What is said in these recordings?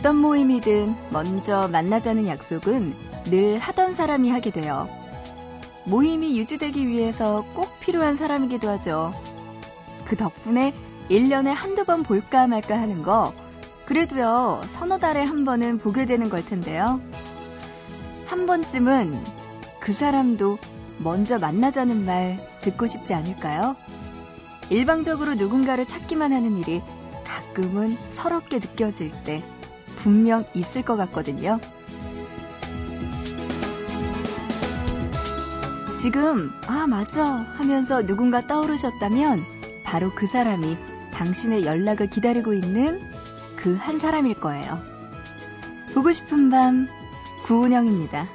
어떤 모임이든 먼저 만나자는 약속은 늘 하던 사람이 하게 돼요. 모임이 유지되기 위해서 꼭 필요한 사람이기도 하죠. 그 덕분에 1년에 한두 번 볼까 말까 하는 거, 그래도요, 서너 달에 한 번은 보게 되는 걸 텐데요. 한 번쯤은 그 사람도 먼저 만나자는 말 듣고 싶지 않을까요? 일방적으로 누군가를 찾기만 하는 일이 가끔은 서럽게 느껴질 때 분명 있을 것 같거든요. 지금, 아, 맞아 하면서 누군가 떠오르셨다면 바로 그 사람이 당신의 연락을 기다리고 있는 그 한 사람일 거예요. 보고 싶은 밤, 구은영입니다.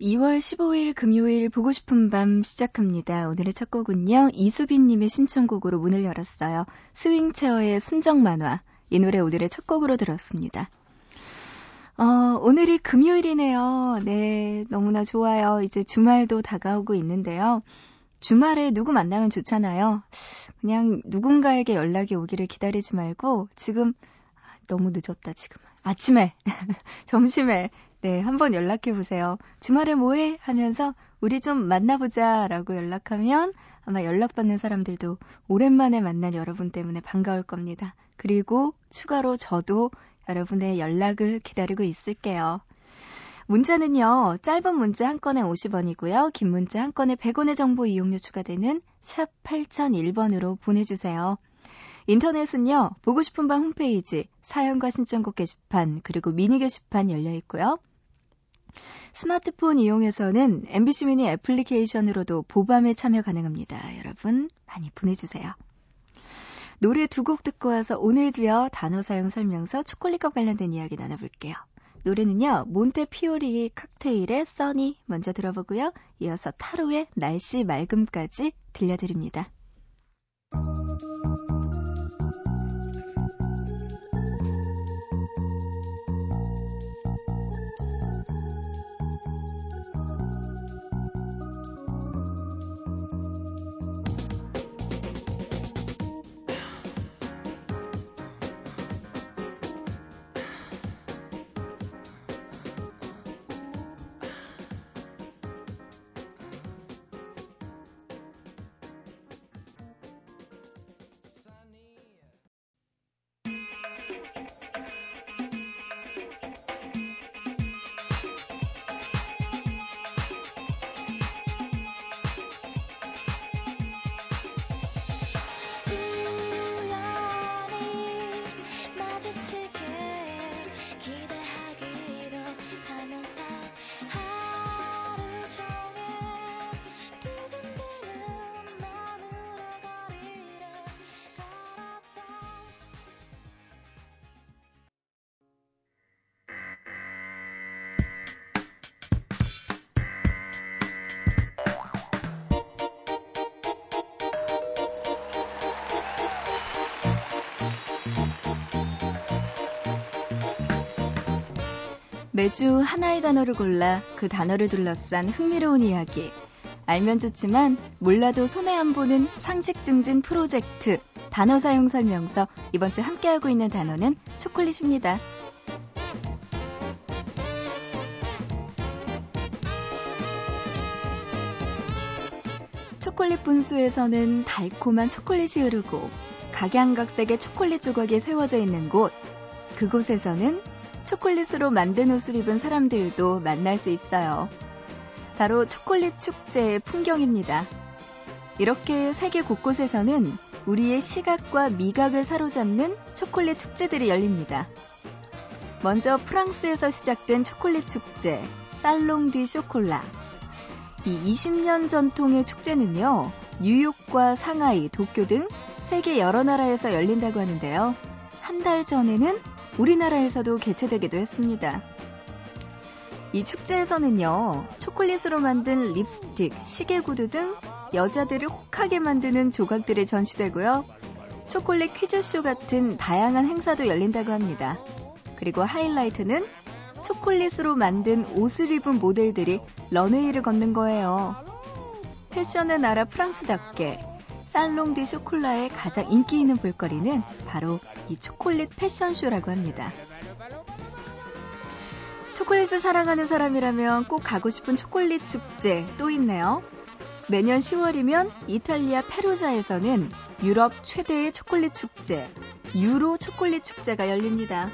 2월 15일 금요일 보고 싶은 밤 시작합니다. 오늘의 첫 곡은요. 이수빈님의 신청곡으로 문을 열었어요. 스윙체어의 순정만화. 이 노래 오늘의 첫 곡으로 들었습니다. 어, 오늘이 금요일이네요. 네, 너무나 좋아요. 이제 주말도 다가오고 있는데요. 주말에 누구 만나면 좋잖아요. 그냥 누군가에게 연락이 오기를 기다리지 말고 지금 아, 너무 늦었다 지금. 아침에 점심에 네, 한번 연락해 보세요. 주말에 뭐해? 하면서 우리 좀 만나보자 라고 연락하면 아마 연락받는 사람들도 오랜만에 만난 여러분 때문에 반가울 겁니다. 그리고 추가로 저도 여러분의 연락을 기다리고 있을게요. 문자는요, 짧은 문자 한 건에 50원이고요, 긴 문자 한 건에 100원의 정보 이용료 추가되는 샵 8001번으로 보내주세요. 인터넷은요, 보고 싶은 밤 홈페이지, 사연과 신청곡 게시판, 그리고 미니 게시판 열려 있고요. 스마트폰 이용해서는 MBC 미니 애플리케이션으로도 보밤에 참여 가능합니다. 여러분, 많이 보내주세요. 노래 두 곡 듣고 와서 오늘도요, 단어 사용 설명서 초콜릿과 관련된 이야기 나눠볼게요. 노래는요, 몬테피오리 칵테일의 써니 먼저 들어보고요. 이어서 타로의 날씨 맑음까지 들려드립니다. 매주 하나의 단어를 골라 그 단어를 둘러싼 흥미로운 이야기. 알면 좋지만 몰라도 손에 안 보는 상식 증진 프로젝트 단어 사용 설명서 이번 주 함께하고 있는 단어는 초콜릿입니다. 초콜릿 분수에서는 달콤한 초콜릿이 흐르고 각양각색의 초콜릿 조각이 세워져 있는 곳. 그곳에서는 초콜릿으로 만든 옷을 입은 사람들도 만날 수 있어요. 바로 초콜릿 축제의 풍경입니다. 이렇게 세계 곳곳에서는 우리의 시각과 미각을 사로잡는 초콜릿 축제들이 열립니다. 먼저 프랑스에서 시작된 초콜릿 축제, 살롱 디 쇼콜라. 이 20년 전통의 축제는요, 뉴욕과 상하이, 도쿄 등 세계 여러 나라에서 열린다고 하는데요. 한 달 전에는 우리나라에서도 개최되기도 했습니다. 이 축제에서는요, 초콜릿으로 만든 립스틱, 시계구두 등 여자들을 혹하게 만드는 조각들이 전시되고요. 초콜릿 퀴즈쇼 같은 다양한 행사도 열린다고 합니다. 그리고 하이라이트는 초콜릿으로 만든 옷을 입은 모델들이 런웨이를 걷는 거예요. 패션의 나라 프랑스답게 살롱 디 쇼콜라의 가장 인기 있는 볼거리는 바로 이 초콜릿 패션쇼라고 합니다. 초콜릿을 사랑하는 사람이라면 꼭 가고 싶은 초콜릿 축제 또 있네요. 매년 10월이면 이탈리아 페루자에서는 유럽 최대의 초콜릿 축제, 유로 초콜릿 축제가 열립니다.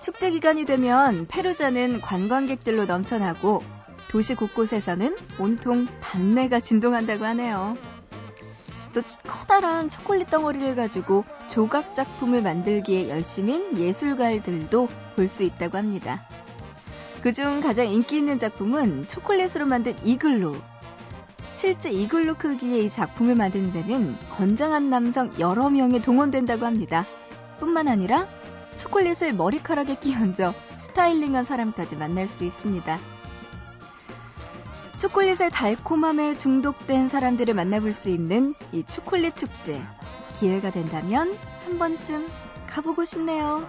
축제 기간이 되면 페루자는 관광객들로 넘쳐나고 도시 곳곳에서는 온통 단내가 진동한다고 하네요. 또 커다란 초콜릿 덩어리를 가지고 조각 작품을 만들기에 열심인 예술가들도 볼 수 있다고 합니다. 그중 가장 인기 있는 작품은 초콜릿으로 만든 이글루. 실제 이글루 크기의 이 작품을 만드는 데는 건장한 남성 여러 명이 동원된다고 합니다. 뿐만 아니라 초콜릿을 머리카락에 끼얹어 스타일링한 사람까지 만날 수 있습니다. 초콜릿의 달콤함에 중독된 사람들을 만나볼 수 있는 이 초콜릿 축제. 기회가 된다면 한 번쯤 가보고 싶네요.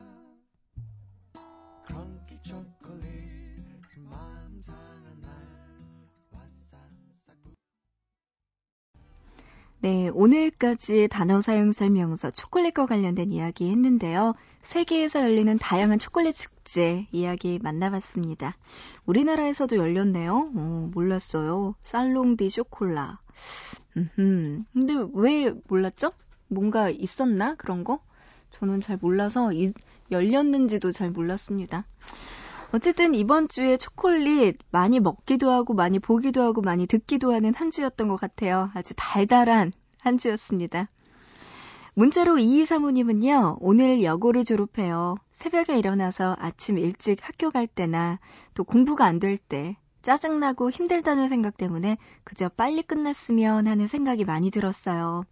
네, 오늘까지 단어 사용 설명서 초콜릿과 관련된 이야기 했는데요. 세계에서 열리는 다양한 초콜릿 축제 이야기 만나봤습니다. 우리나라에서도 열렸네요. 어, 몰랐어요. 살롱디 쇼콜라. 음, 근데 왜 몰랐죠? 뭔가 있었나? 그런 거? 저는 잘 몰라서 이, 열렸는지도 잘 몰랐습니다. 어쨌든 이번 주에 초콜릿 많이 먹기도 하고 많이 보기도 하고 많이 듣기도 하는 한 주였던 것 같아요. 아주 달달한 한 주였습니다. 문자로 2235님은요, 오늘 여고를 졸업해요. 새벽에 일어나서 아침 일찍 학교 갈 때나 또 공부가 안 될 때 짜증나고 힘들다는 생각 때문에 그저 빨리 끝났으면 하는 생각이 많이 들었어요.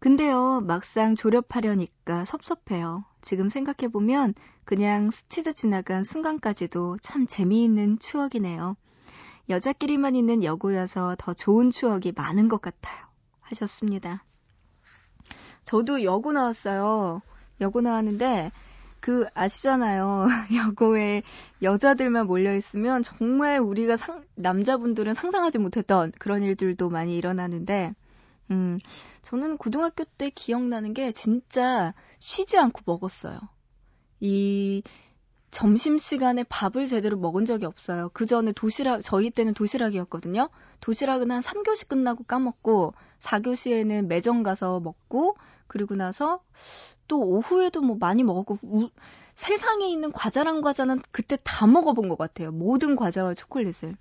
근데요, 막상 졸업하려니까 섭섭해요. 지금 생각해보면 그냥 스치듯 지나간 순간까지도 참 재미있는 추억이네요. 여자끼리만 있는 여고여서 더 좋은 추억이 많은 것 같아요. 하셨습니다. 저도 여고 나왔어요. 여고 나왔는데 그 아시잖아요. 여고에 여자들만 몰려 있으면 정말 우리가 상, 남자분들은 상상하지 못했던 그런 일들도 많이 일어나는데 음, 저는 고등학교 때 기억나는 게 진짜 쉬지 않고 먹었어요. 이 점심시간에 밥을 제대로 먹은 적이 없어요. 그 전에 도시락, 저희 때는 도시락이었거든요. 도시락은 한 3교시 끝나고 까먹고, 4교시에는 매점 가서 먹고, 그리고 나서 또 오후에도 뭐 많이 먹었고, 우, 세상에 있는 과자랑 과자는 그때 다 먹어본 것 같아요. 모든 과자와 초콜릿을.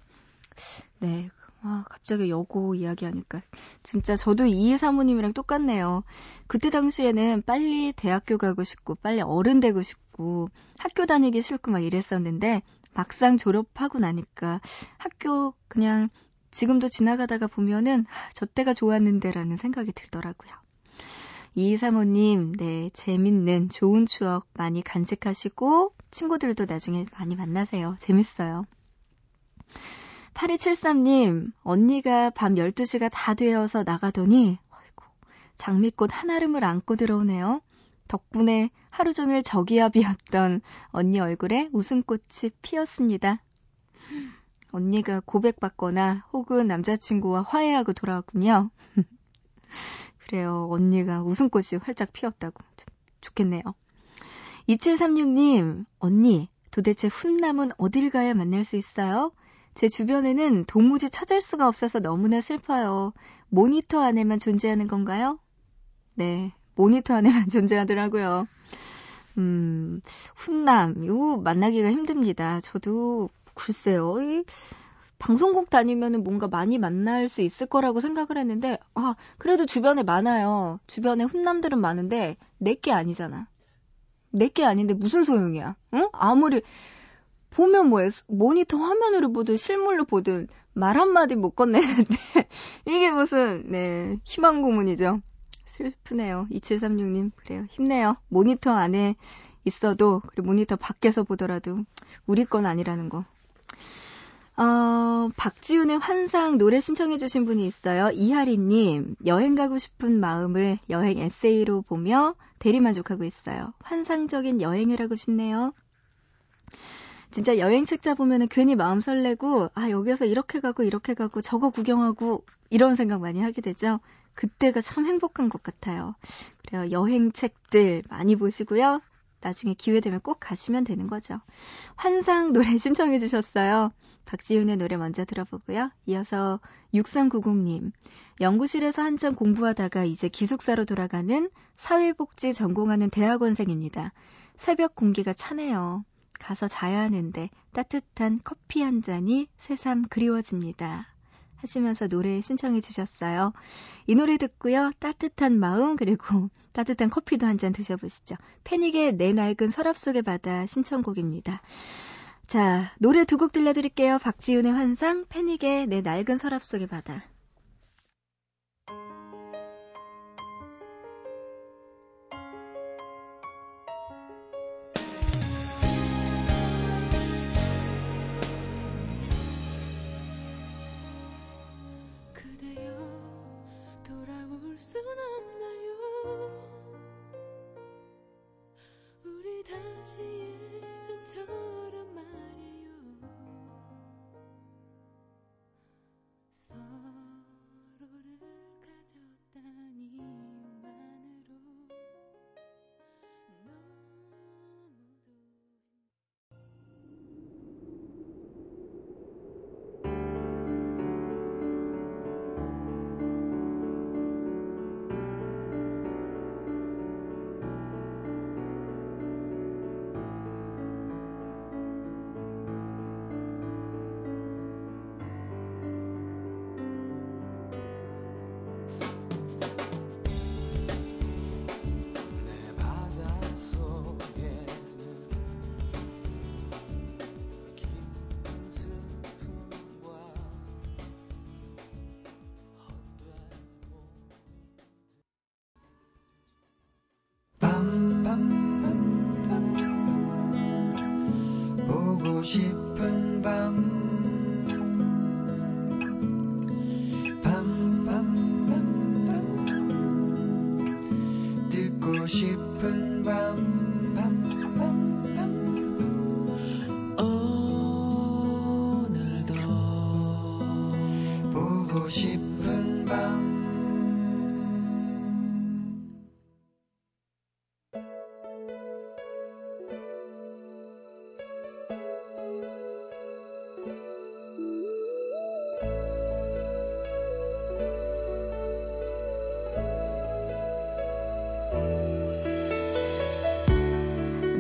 네. 아, 갑자기 여고 이야기하니까. 진짜 저도 이해 사모님이랑 똑같네요. 그때 당시에는 빨리 대학교 가고 싶고, 빨리 어른 되고 싶고, 학교 다니기 싫고 막 이랬었는데, 막상 졸업하고 나니까 학교 그냥 지금도 지나가다가 보면은, 아, 저 때가 좋았는데라는 생각이 들더라고요. 이사모님, 네, 재밌는 좋은 추억 많이 간직하시고, 친구들도 나중에 많이 만나세요. 재밌어요. 8273님, 언니가 밤 12시가 다 되어서 나가더니, 아이고, 장미꽃 한아름을 안고 들어오네요. 덕분에 하루 종일 저기압이었던 언니 얼굴에 웃음꽃이 피었습니다. 언니가 고백받거나 혹은 남자친구와 화해하고 돌아왔군요. 그래요. 언니가 웃음꽃이 활짝 피었다고. 좀 좋겠네요. 2736님, 언니, 도대체 훈남은 어딜 가야 만날 수 있어요? 제 주변에는 도무지 찾을 수가 없어서 너무나 슬퍼요. 모니터 안에만 존재하는 건가요? 네, 모니터 안에만 존재하더라고요. 음, 훈남, 이거 만나기가 힘듭니다. 저도 글쎄요, 이 방송국 다니면은 뭔가 많이 만날 수 있을 거라고 생각을 했는데, 아, 그래도 주변에 많아요. 주변에 훈남들은 많은데, 내게 아니잖아. 내게 아닌데 무슨 소용이야? 응? 아무리, 보면 뭐해, 모니터 화면으로 보든 실물로 보든 말 한마디 못 건네는데, 이게 무슨, 네, 희망 고문이죠. 슬프네요. 2736님, 그래요. 힘내요. 모니터 안에 있어도, 그리고 모니터 밖에서 보더라도, 우리 건 아니라는 거. 어, 박지훈의 환상 노래 신청해주신 분이 있어요. 이하리님, 여행 가고 싶은 마음을 여행 에세이로 보며 대리만족하고 있어요. 환상적인 여행을 하고 싶네요. 진짜 여행 책자 보면은 괜히 마음 설레고, 아, 여기서 이렇게 가고, 이렇게 가고, 저거 구경하고, 이런 생각 많이 하게 되죠. 그때가 참 행복한 것 같아요. 그래요. 여행 책들 많이 보시고요. 나중에 기회 되면 꼭 가시면 되는 거죠. 환상 노래 신청해 주셨어요. 박지윤의 노래 먼저 들어보고요. 이어서 6390님. 연구실에서 한참 공부하다가 이제 기숙사로 돌아가는 사회복지 전공하는 대학원생입니다. 새벽 공기가 차네요. 가서 자야 하는데 따뜻한 커피 한 잔이 새삼 그리워집니다. 하시면서 노래 신청해 주셨어요. 이 노래 듣고요. 따뜻한 마음 그리고 따뜻한 커피도 한 잔 드셔보시죠. 패닉의 내 낡은 서랍 속의 바다 신청곡입니다. 자, 노래 두 곡 들려드릴게요. 박지윤의 환상, 패닉의 내 낡은 서랍 속의 바다. 싶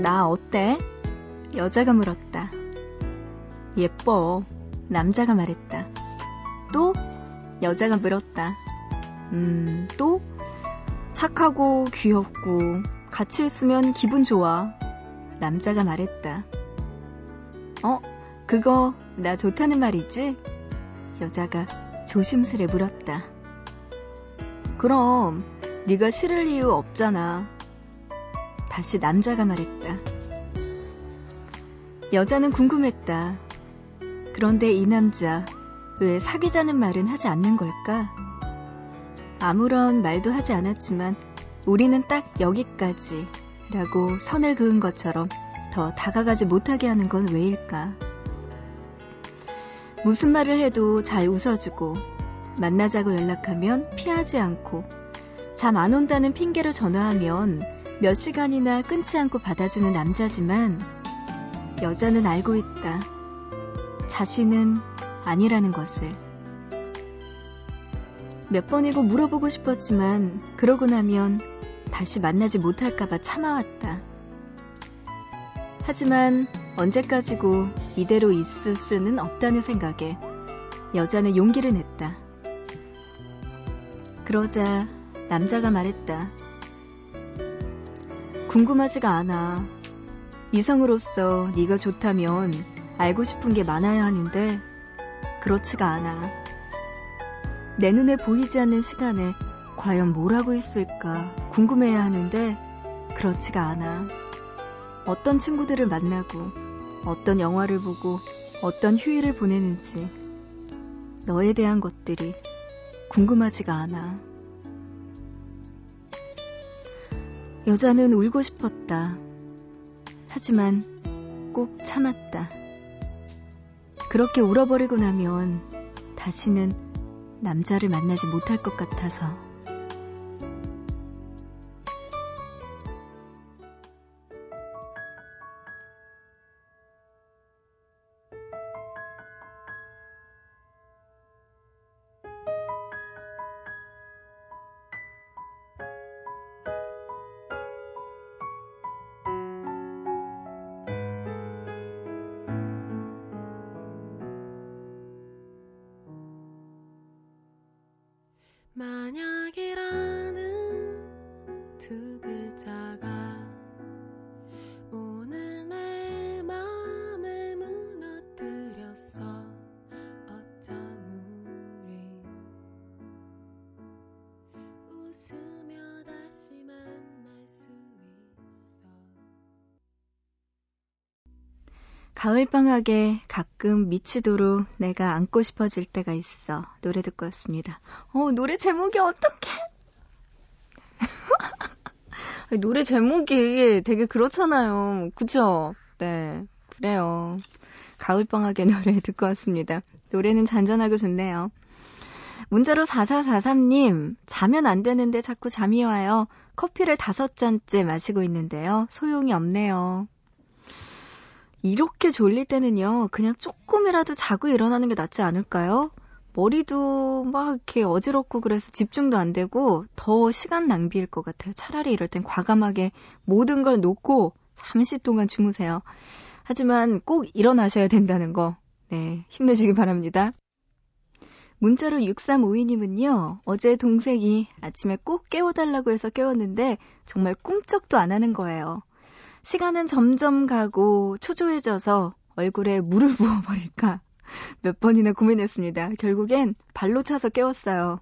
나 어때? 여자가 물었다. 예뻐. 남자가 말했다. 또 여자가 물었다. 음, 또 착하고 귀엽고 같이 있으면 기분 좋아. 남자가 말했다. 어, 그거 나 좋다는 말이지? 여자가 조심스레 물었다. 그럼 네가 싫을 이유 없잖아. 다시 남자가 말했다. 여자는 궁금했다. 그런데 이 남자 왜 사귀자는 말은 하지 않는 걸까? 아무런 말도 하지 않았지만 우리는 딱 여기까지 라고 선을 그은 것처럼 더 다가가지 못하게 하는 건 왜일까? 무슨 말을 해도 잘 웃어주고 만나자고 연락하면 피하지 않고 잠 안 온다는 핑계로 전화하면 몇 시간이나 끊지 않고 받아주는 남자지만 여자는 알고 있다. 자신은 아니라는 것을. 몇 번이고 물어보고 싶었지만 그러고 나면 다시 만나지 못할까봐 참아왔다. 하지만 언제까지고 이대로 있을 수는 없다는 생각에 여자는 용기를 냈다. 그러자 남자가 말했다. 궁금하지가 않아. 이성으로서 네가 좋다면 알고 싶은 게 많아야 하는데 그렇지가 않아. 내 눈에 보이지 않는 시간에 과연 뭘 하고 있을까 궁금해야 하는데 그렇지가 않아. 어떤 친구들을 만나고 어떤 영화를 보고 어떤 휴일을 보내는지 너에 대한 것들이 궁금하지가 않아. 여자는 울고 싶었다. 하지만 꼭 참았다. 그렇게 울어버리고 나면 다시는 남자를 만나지 못할 것 같아서. 가을방학에 가끔 미치도록 내가 안고 싶어질 때가 있어. 노래 듣고 왔습니다. 어, 노래 제목이 어떡해? 노래 제목이 되게 그렇잖아요. 그죠? 네. 그래요. 가을방학의 노래 듣고 왔습니다. 노래는 잔잔하고 좋네요. 문자로 4443님, 자면 안 되는데 자꾸 잠이 와요. 커피를 다섯 잔째 마시고 있는데요. 소용이 없네요. 이렇게 졸릴 때는요, 그냥 조금이라도 자고 일어나는 게 낫지 않을까요? 머리도 막 이렇게 어지럽고 그래서 집중도 안 되고 더 시간 낭비일 것 같아요. 차라리 이럴 땐 과감하게 모든 걸 놓고 잠시 동안 주무세요. 하지만 꼭 일어나셔야 된다는 거, 네, 힘내시기 바랍니다. 문자로 6352님은요, 어제 동생이 아침에 꼭 깨워달라고 해서 깨웠는데 정말 꿈쩍도 안 하는 거예요. 시간은 점점 가고 초조해져서 얼굴에 물을 부어버릴까 몇 번이나 고민했습니다. 결국엔 발로 차서 깨웠어요.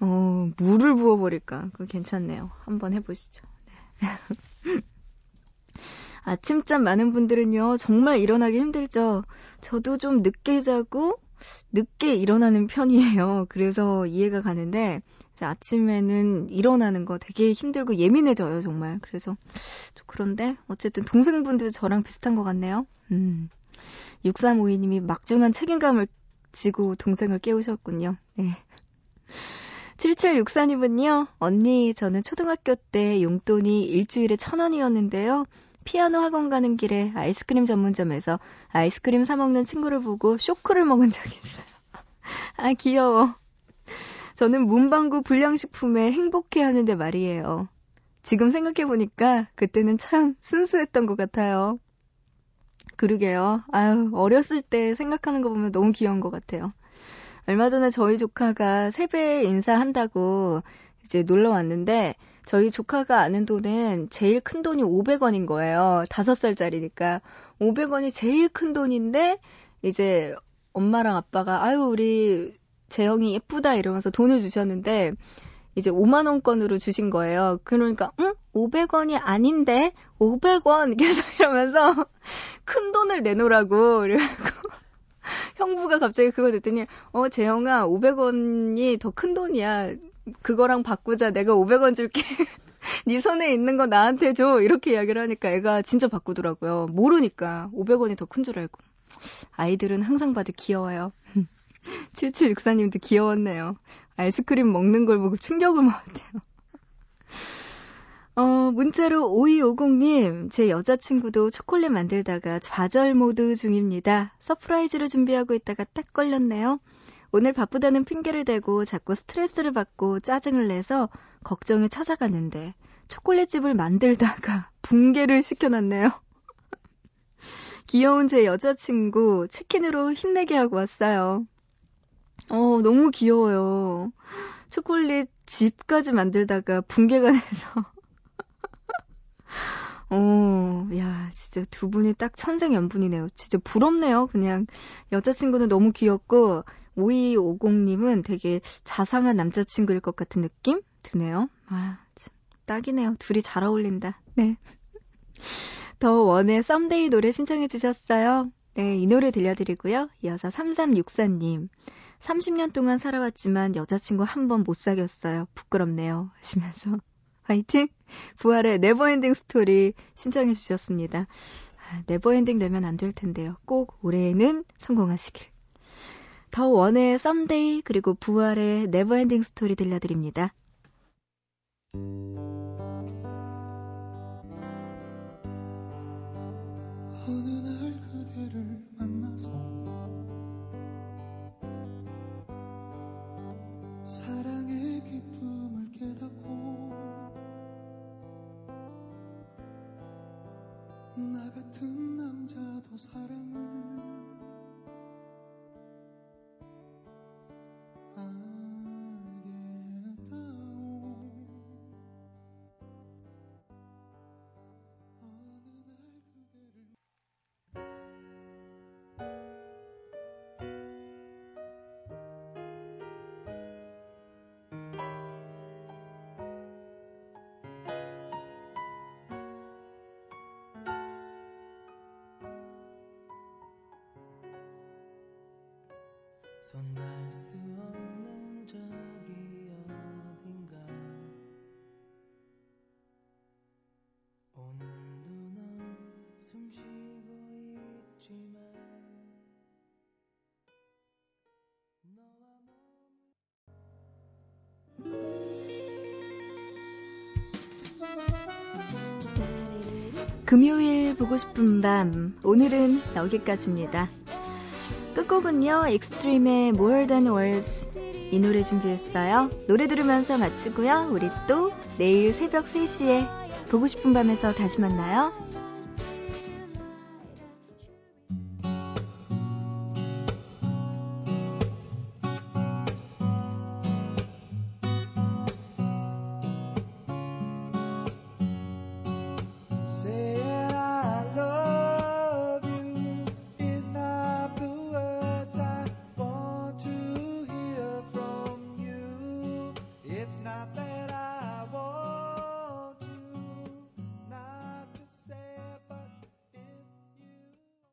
어, 물을 부어버릴까? 그거 괜찮네요. 한번 해보시죠. 네. 아침잠 많은 분들은요, 정말 일어나기 힘들죠. 저도 좀 늦게 자고, 늦게 일어나는 편이에요. 그래서 이해가 가는데, 아침에는 일어나는 거 되게 힘들고 예민해져요, 정말. 그래서 그런데 어쨌든 동생분들 저랑 비슷한 것 같네요. 음. 6352님이 막중한 책임감을 지고 동생을 깨우셨군요. 네. 7764님은요, 언니, 저는 초등학교 때 용돈이 일주일에 천 원이었는데요. 피아노 학원 가는 길에 아이스크림 전문점에서 아이스크림 사먹는 친구를 보고 쇼크를 먹은 적이 있어요. 아, 귀여워. 저는 문방구 불량식품에 행복해 하는데 말이에요. 지금 생각해보니까 그때는 참 순수했던 것 같아요. 그러게요. 아유, 어렸을 때 생각하는 거 보면 너무 귀여운 것 같아요. 얼마 전에 저희 조카가 세배 인사한다고 이제 놀러 왔는데 저희 조카가 아는 돈은 제일 큰 돈이 500원인 거예요. 5살짜리니까. 500원이 제일 큰 돈인데 이제 엄마랑 아빠가 아유 우리 재영이 예쁘다 이러면서 돈을 주셨는데 이제 5만 원권으로 주신 거예요. 그러니까 응? 500원이 아닌데 500원 계속 이러면서 큰 돈을 내놓으라고 그래고 형부가 갑자기 그거 듣더니 어 재영아 500원이 더 큰 돈이야. 그거랑 바꾸자. 내가 500원 줄게. 네 손에 있는 거 나한테 줘. 이렇게 이야기를 하니까 애가 진짜 바꾸더라고요. 모르니까 500원이 더 큰 줄 알고. 아이들은 항상 봐도 귀여워요. 7764님도 귀여웠네요. 아이스크림 먹는 걸 보고 충격을 먹었대요. 어, 문자로 5250님, 제 여자친구도 초콜릿 만들다가 좌절 모드 중입니다. surprise를 준비하고 있다가 딱 걸렸네요. 오늘 바쁘다는 핑계를 대고 자꾸 스트레스를 받고 짜증을 내서 걱정에 찾아갔는데 초콜릿집을 만들다가 붕괴를 시켜놨네요. 귀여운 제 여자친구 치킨으로 힘내게 하고 왔어요. 어, 너무 귀여워요. 초콜릿 집까지 만들다가 붕괴가 돼서. 어, 야, 진짜 두 분이 딱 천생연분이네요. 진짜 부럽네요. 그냥 여자친구는 너무 귀엽고 5250님은 되게 자상한 남자친구일 것 같은 느낌 드네요. 아, 참, 딱이네요. 둘이 잘 어울린다. 네. 더 원의 썸데이 노래 신청해 주셨어요. 네, 이 노래 들려드리고요. 이어서 3364님. 30년 동안 살아왔지만 여자친구 한 번 못 사귀었어요. 부끄럽네요. 하시면서 화이팅! 부활의 Never Ending Story 신청해 주셨습니다. 아, never ending 되면 안 될 텐데요. 꼭 올해에는 성공하시길. 더 원의 Someday 그리고 부활의 Never Ending Story 들려드립니다. 같은 남자도 사랑을 손댈 수 없는 적이 어딘가. 오늘도 넌 숨쉬고 있지만 너와 금요일 보고 싶은 밤. 오늘은 여기까지입니다. 끝곡은요, 익스트림의 More Than Words 이 노래 준비했어요. 노래 들으면서 마치고요. 우리 또 내일 새벽 3시에 보고 싶은 밤에서 다시 만나요.